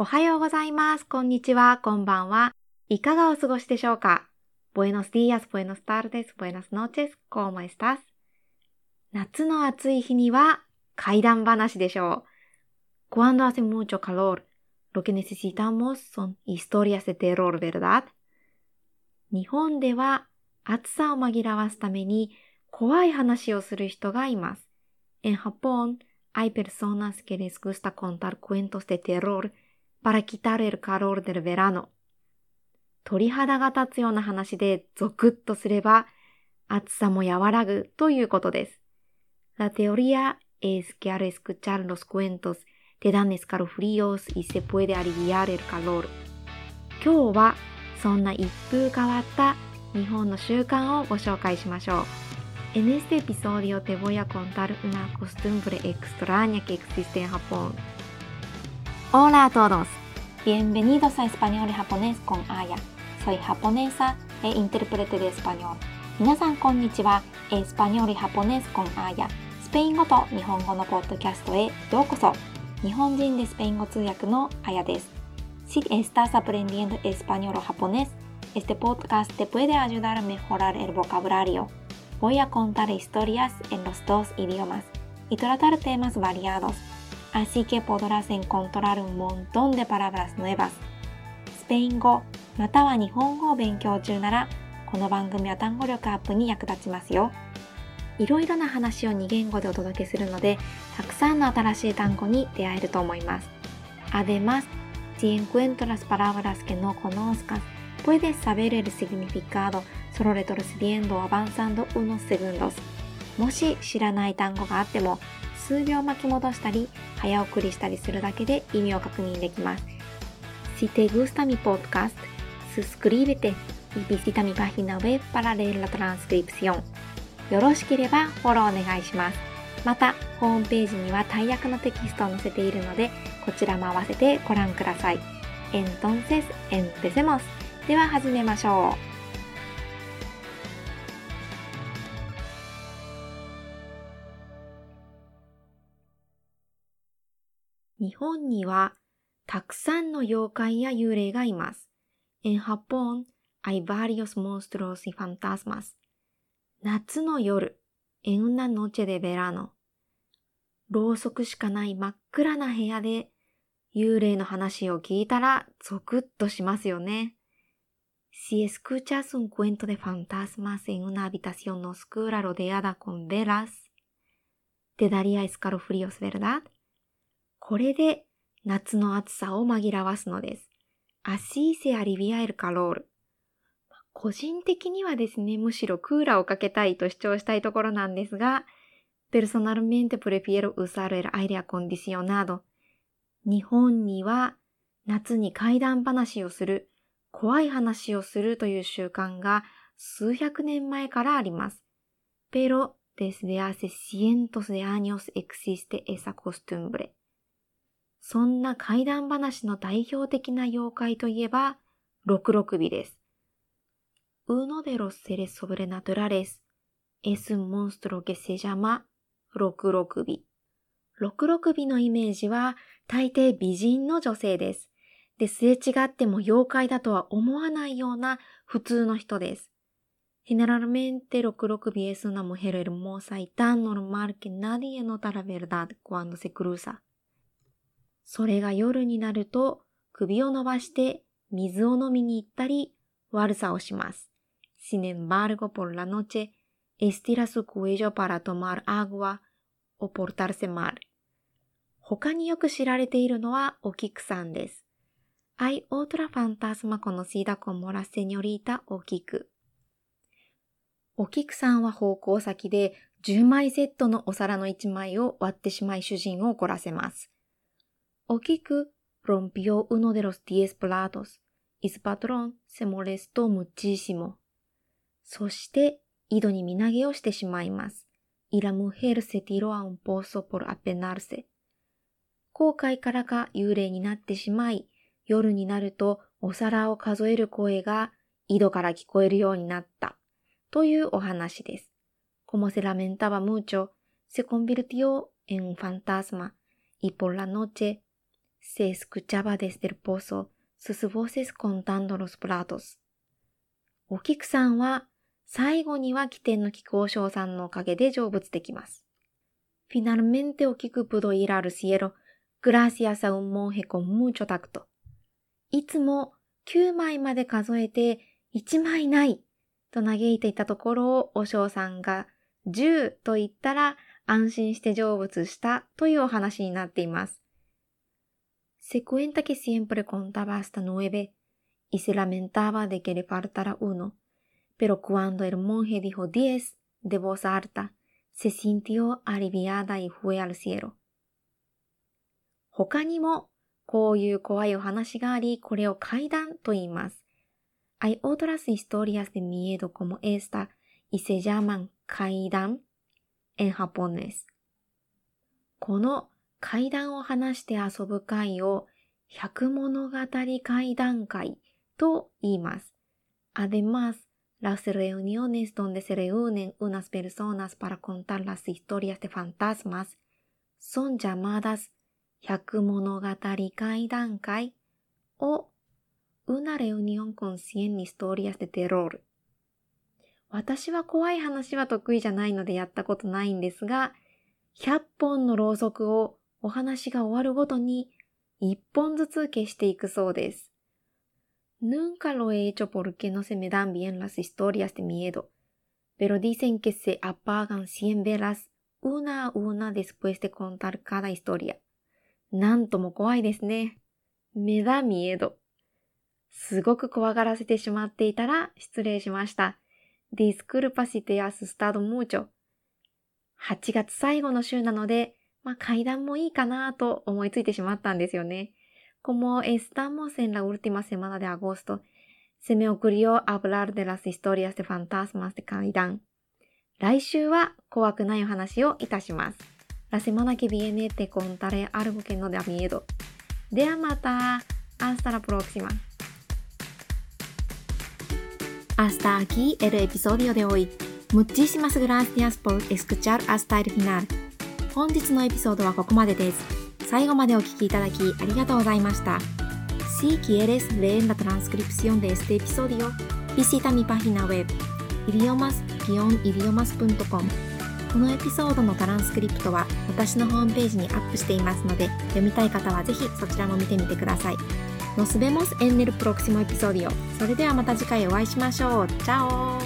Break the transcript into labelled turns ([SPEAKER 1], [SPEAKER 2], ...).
[SPEAKER 1] おはようございます。こんにちは。こんばんは。いかがお過ごしでしょうか ?Buenos días, buenas tardes, buenas noches, ¿cómo estás? 夏の暑い日には怪談話でしょう。Cuando hace mucho calor, lo que necesitamos son historias de terror, ¿verdad? 日本では暑さを紛らわすために怖い話をする人がいます。En Japón hay personas que les gusta contar cuentos de terror para quitar el calor del verano. 鳥肌が立つような話でゾクッとすれば暑さも和らぐということです。La teoría es que al escuchar los cuentos te dan escalofríos y se puede aliviar el calor. 今日はそんな一風変わった日本の習慣をご紹介しましょう。En este episodio te voy a contar una costumbre extraña que existe en Japón. Hola a todos. Bienvenidos a Español y Japonés con Aya. Soy japonesa e intérprete de español. 皆さんこんにちは。エスパニョリハポネスコンアーヤ。スペイン語と日本語のポッドキャストへようこそ。日本人でスペイン語通訳のあやです。Si estás aprendiendo español o japonés, este podcast te puede ayudar a mejorar el vocabulario. Voy a contar historias en los dos idiomas y tratar temas variados, así que podrás encontrar un montón de palabras nuevas. スペイン語または日本語を勉強中なら、この番組は単語力アップに役立ちますよ。いろいろな話を2言語でお届けするので、たくさんの新しい単語に出会えると思います。Además, Si encuentras palabras que no conozcas, puedes saber el significado solo retrocediendo o avanzando unos segundos. もし知らない単語があっても、数秒巻き戻したり、早送りしたりするだけで意味を確認できます。Si te gusta mi podcast, suscríbete y visita mi página web para leer la transcripción. よろしければフォローお願いします。また、ホームページには大役のテキストを載せているので、こちらも合わせてご覧ください。Entonces, empecemos. では始めましょう。日本にはたくさんの妖怪や幽霊がいます。En Japón hay varios monstruos y fantasmas. 夏の夜 en una noche de verano ろうそくしかない真っ暗な部屋で幽霊の話を聞いたらゾクッとしますよね。Si escuchas un cuento de fantasmas en una habitación oscura rodeada con velas, te daría escalofríos, ¿verdad? これで夏の暑さを紛らわすのです。アシーセアリビアエルカロール。個人的にはですね、むしろクーラーをかけたいと主張したいところなんですが、ペルソナルメンテプレフエロウサルエルアイデアコンディシオナード。日本には夏に階段話をする、怖い話をするという習慣が数百年前からあります。ペロ、デスデアセスエクシスエサコスト。そんな怪談話の代表的な妖怪といえば、六六尾です。uno de los seres sobrenaturales es un monstruo que se llama 六六尾。六六尾のイメージは大抵美人の女性です。で、すれ違っても妖怪だとは思わないような普通の人です。Generalmente 六六尾 es una mujer hermosa y tan normal que nadie nota la verdad cuando se cruza. それが夜になると首を伸ばして水を飲みに行ったり悪さをします。Sin embargo, por la noche, estira su cuello para tomar agua o portarse mal. 他によく知られているのはお菊さんです。Hay otra fantasma conocida como la señorita お菊。お菊さんは方向先で10枚セットのお皿の1枚を割ってしまい主人を怒らせます。お菊 rompió uno de los 10 platos y su patrón se molestó muchísimo. そして、井戸に身投げをしてしまいます。y la mujer se tiró a un pozo por apenarse. 後悔からか幽霊になってしまい、夜になるとお皿を数える声が井戸から聞こえるようになったというお話です。Como se lamentaba mucho, se convirtió en un fantasma y por la noche Se escuchaba desde el pozo sus voces contando los platos. お菊さんは最後には起点の気候賞さんのおかげで成仏できます。Finalmente o Kiku pudo ir al cielo gracias a un monje con mucho tacto. いつも9枚まで数えて1枚ないと嘆いていたところをお嬢さんが10と言ったら安心して成仏したというお話になっています。Se cuenta que siempre contaba hasta nueve y se lamentaba de que le faltara uno, pero cuando el monje dijo diez de voz alta, se sintió aliviada y fue al cielo. 他にもこういう怖いお話があり、これを怪談と言います。Hay otras historias de miedo como esta y se llaman 怪談 en japonés. この 怪談を話して遊ぶ会を百物語怪談会と言います。Además, las reuniones donde se reúnen unas personas para contar las historias de fantasmas son llamadas 百物語怪談会 o una reunión con 100 historias de terror 私は怖い話は得意じゃないのでやったことないんですが、100本のろうそくをお話が終わるごとに1本ずつ消していくそうです。Nunca lo he hecho porque no se me dan bien las historias de miedo, pero dicen que se apagan 100 velas una a una después de contar cada historia. なんとも怖いですね。me da miedo。すごく怖がらせてしまっていたら失礼しました。Disculpa si te has asustado mucho. 8月最後の週なので、まあ階段もいいかなと思いついてしまったんですよね。Como estamos en la última semana de agosto, se me ocurrió hablar de las historias de fantasmas de 階段。来週は怖くないお話をいたします。La semana que viene te contaré algo que no da miedo. ではまた。Hasta la próxima. Hasta aquí el episodio de hoy. Muchísimas gracias por escuchar hasta el final. 本日のエピソードはここまでです。最後までお聞きいただきありがとうございました。Si quieres leer la transcripción de este episodio, visita mi página web idiomas-idiomas.com このエピソードのトランスクリプトは私のホームページにアップしていますので読みたい方はぜひそちらも見てみてください。Nos vemos en el próximo episodio. それではまた次回お会いしましょう。チャオ